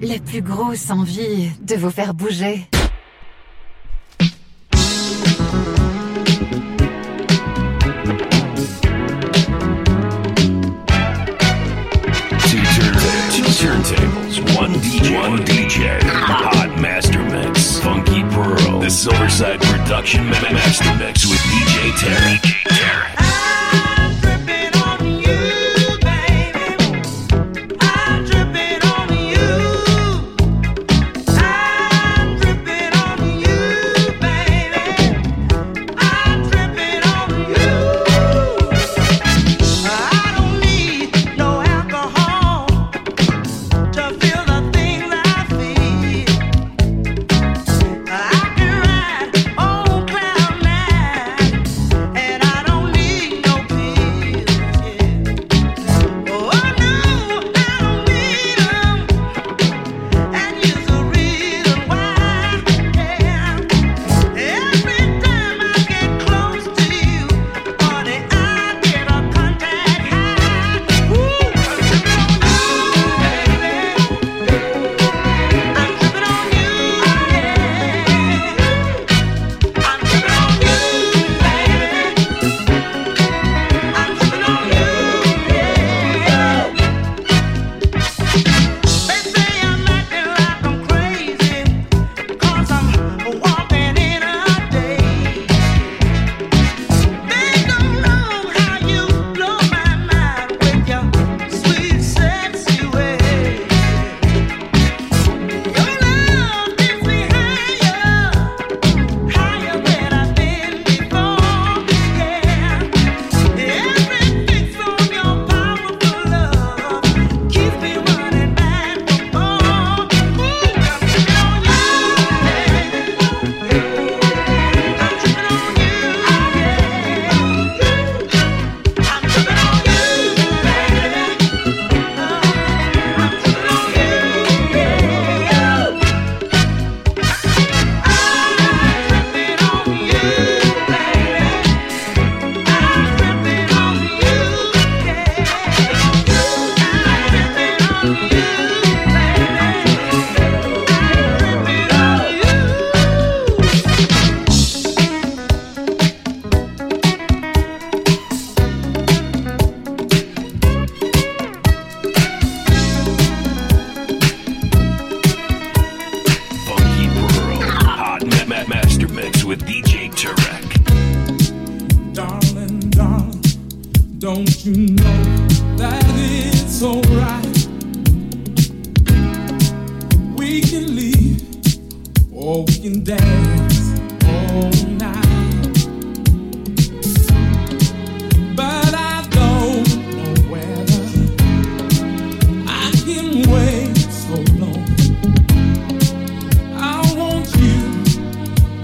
la plus grosse envie de vous faire bouger. turntables, one DJ, one DJ, hot master mix, funky pearl, the Silverside production master mix with DJ Terry. Ah,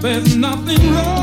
There's nothing wrong.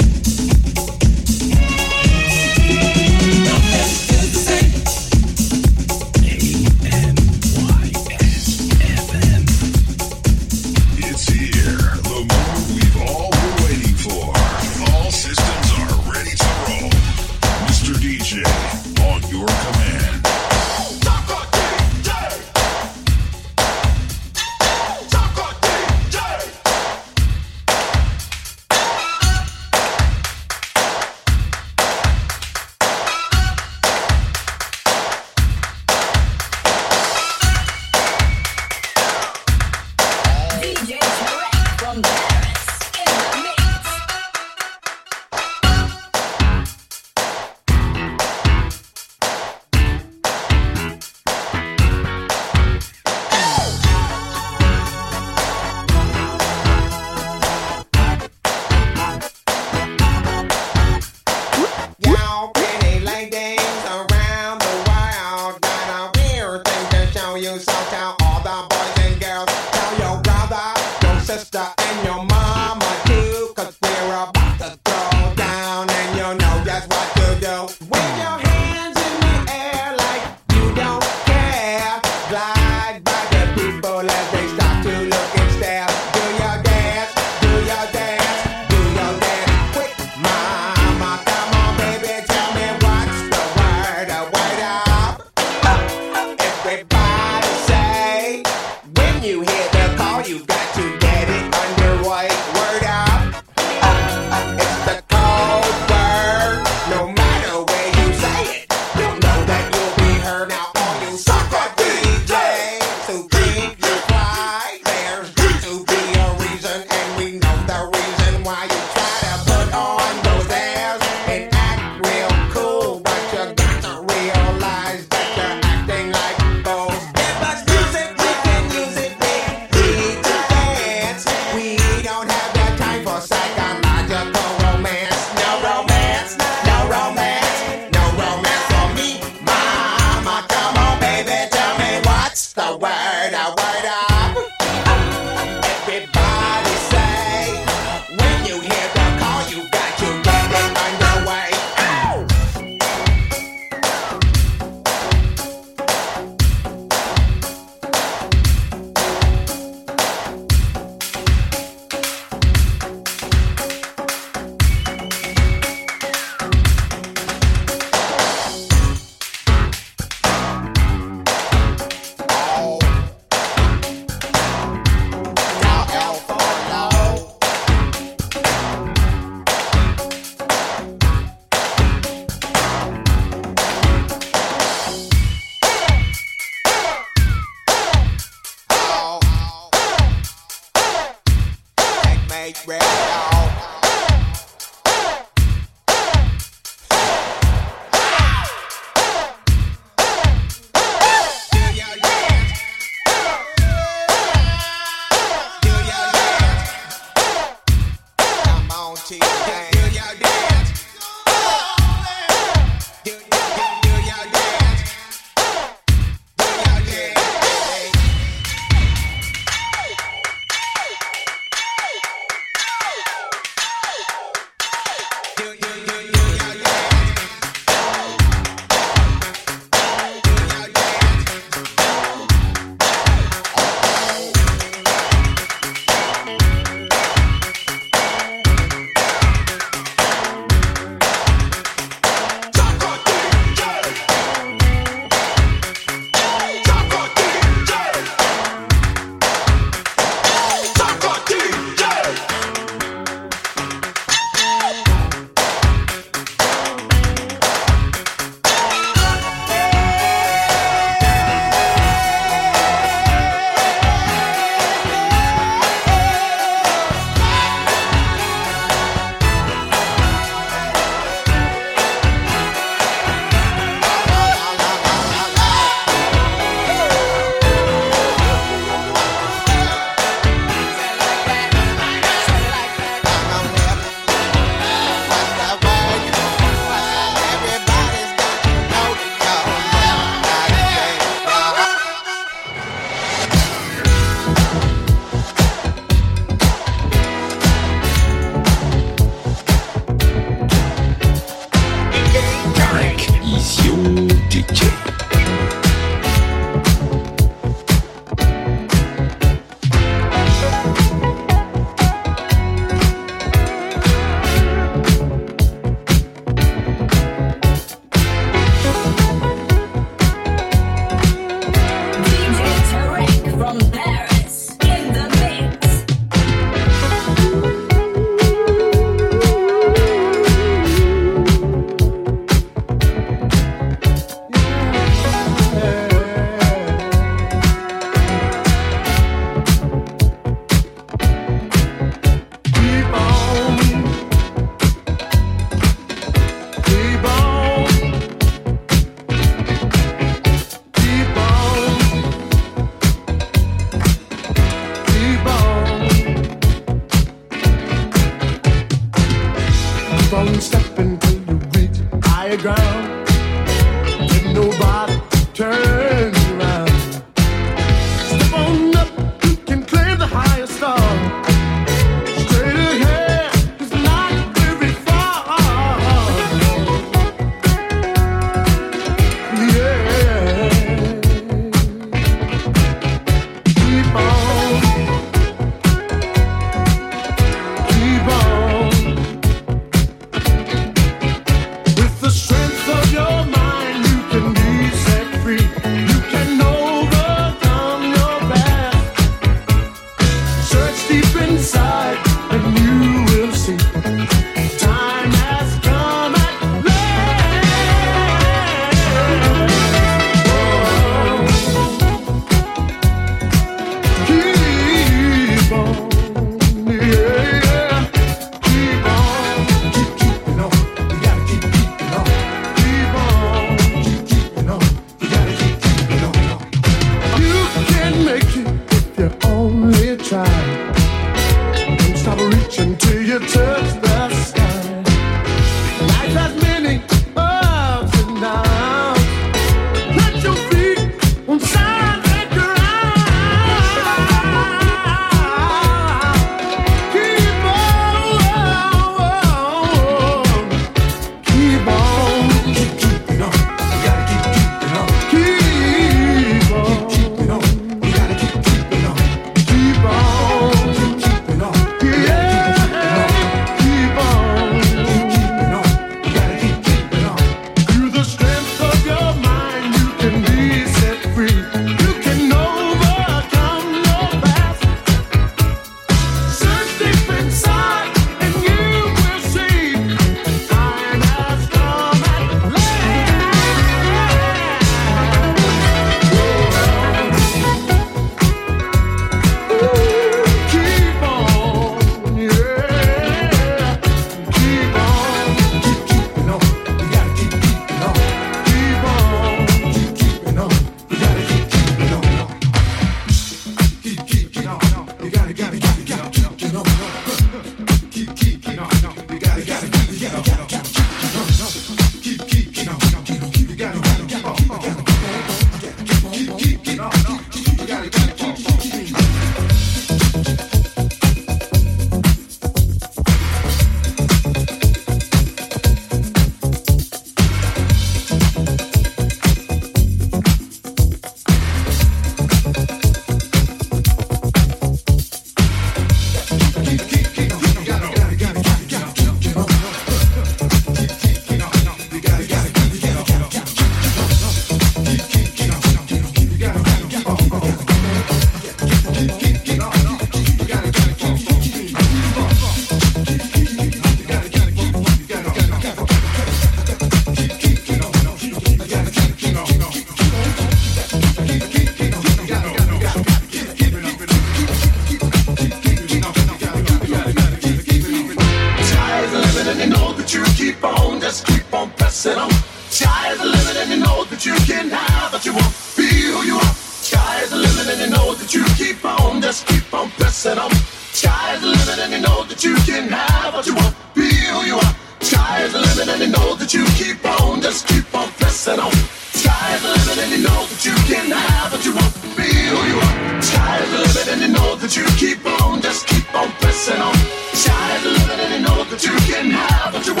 just keep on pressing on. Sky is the limit, and you know that you can have what you want, be who you are. Sky is the limit, and you know that you keep on, just keep on pressing on. Sky is the limit, and you know that you can have what you want, be who you are. Sky is the limit, and you know that you keep on, just keep on pressing on. Sky is the limit, and you know that you can have what you want.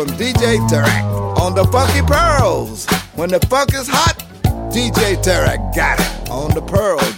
from DJ Tarek on the Funky Pearls. When the funk is hot, DJ Tarek got it on the Pearls.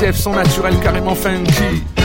CF sont naturels, carrément funky.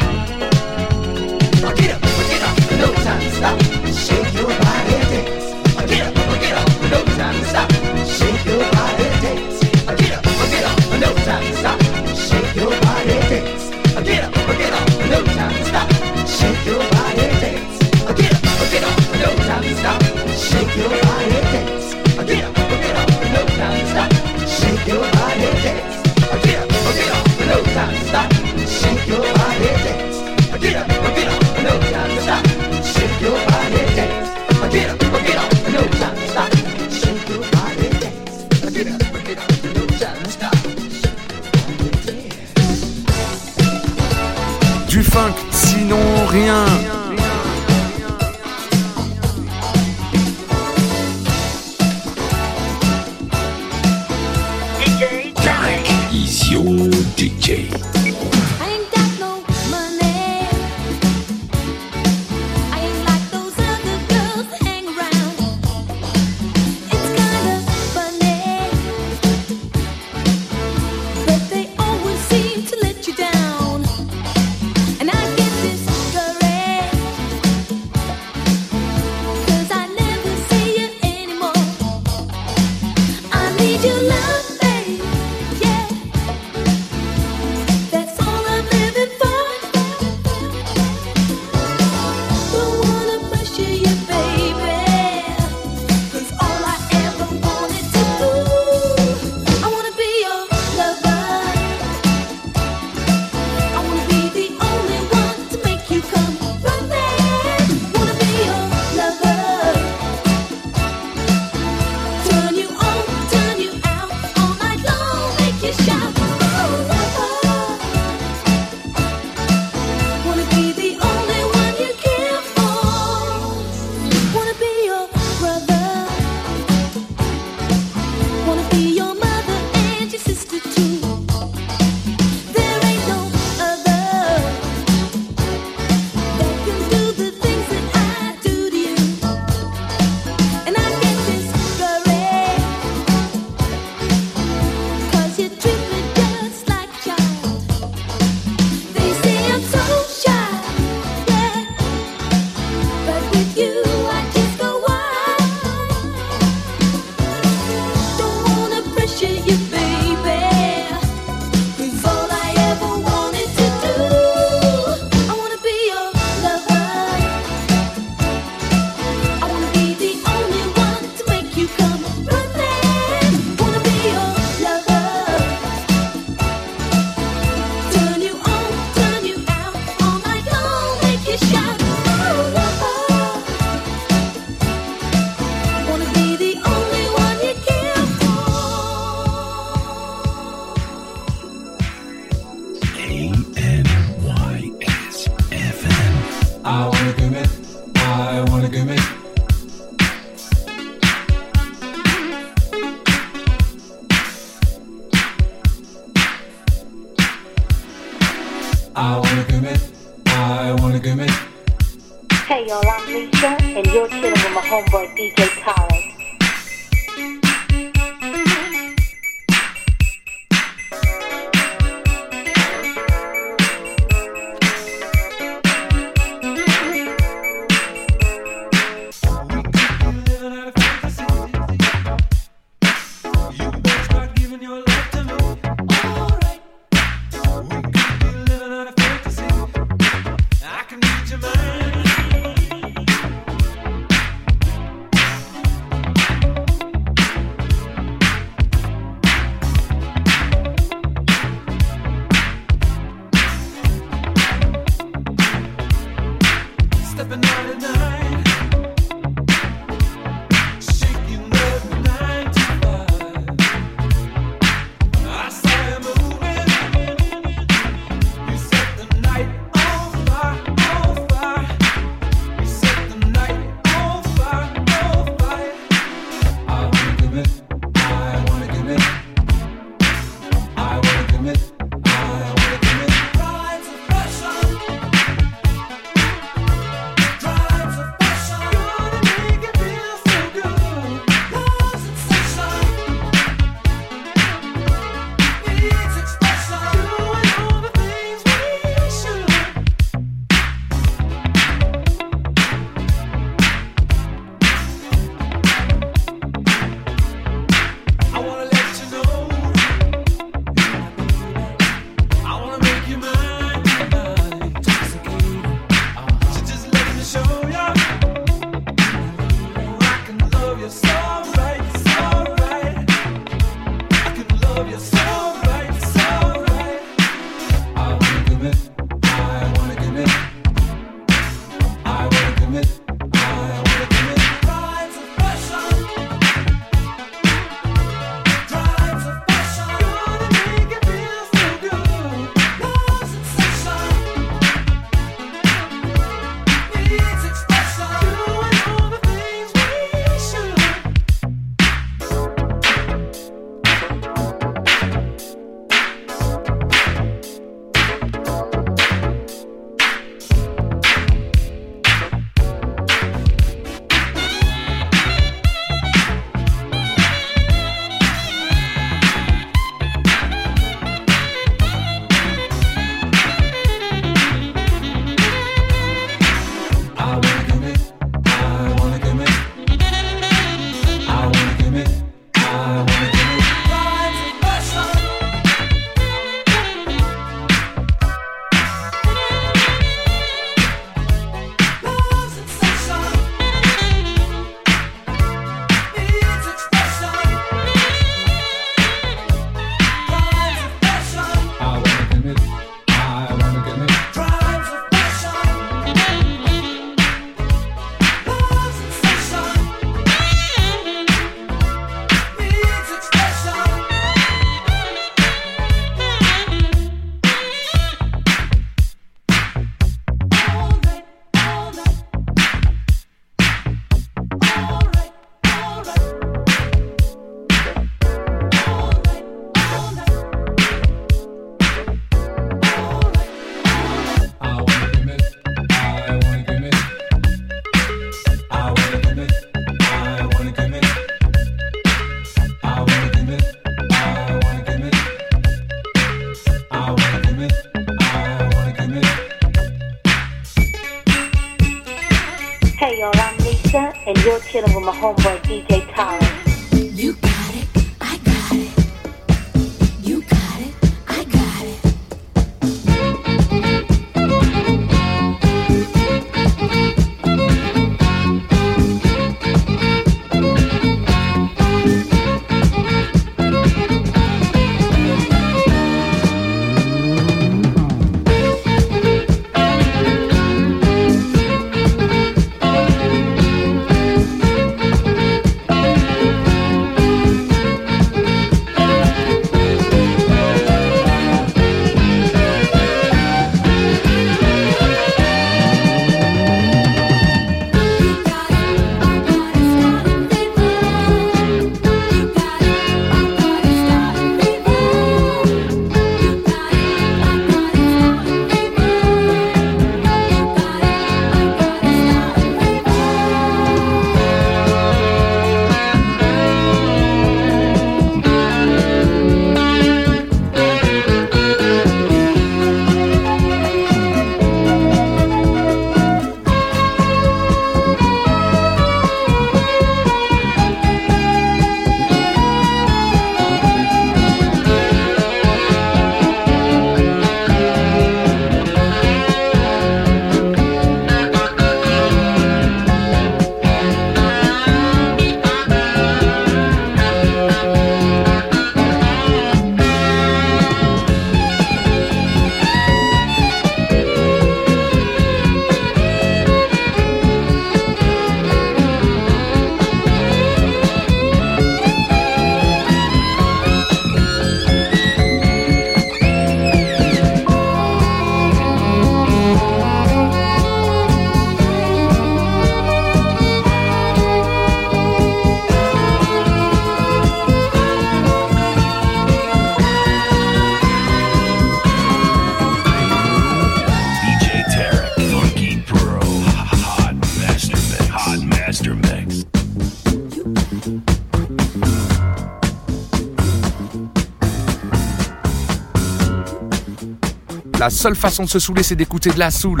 La seule façon de se saouler, c'est d'écouter de la soul.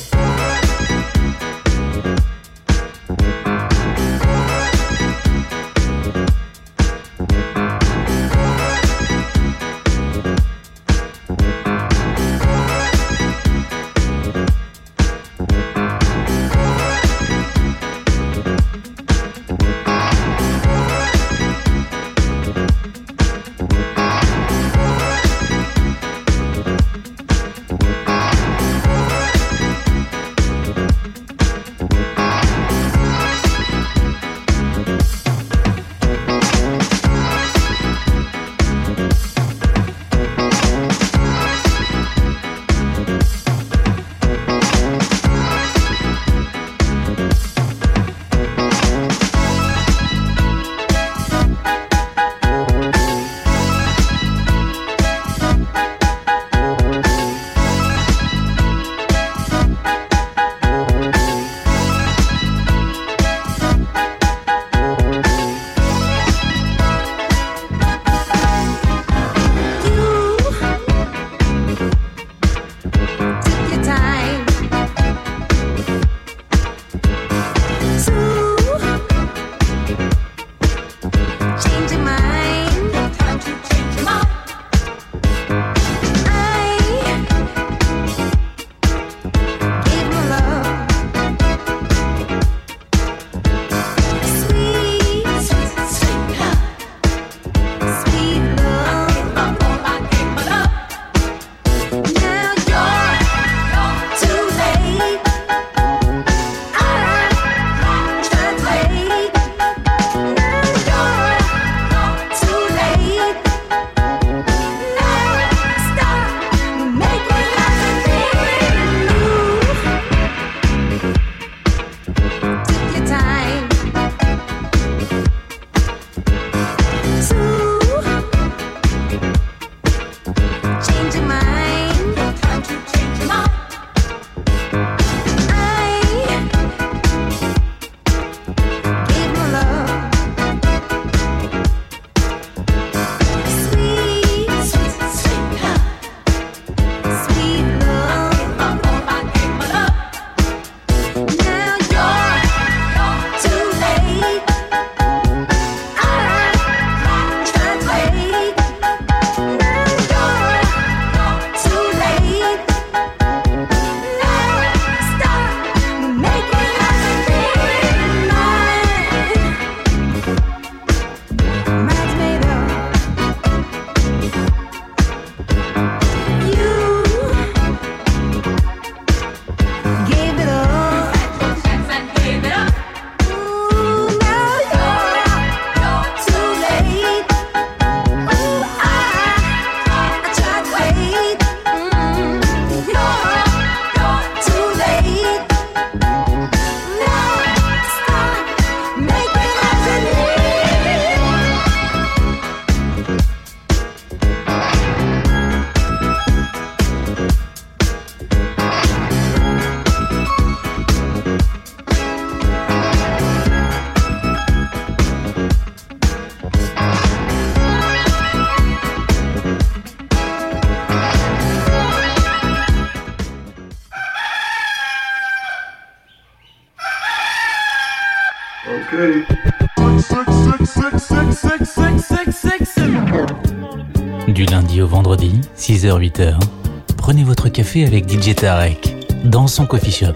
Avec DJ Tarek dans son coffee shop.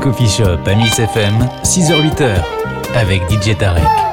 Coffee Shop à Miss FM, 6h-8h avec DJ Tarek.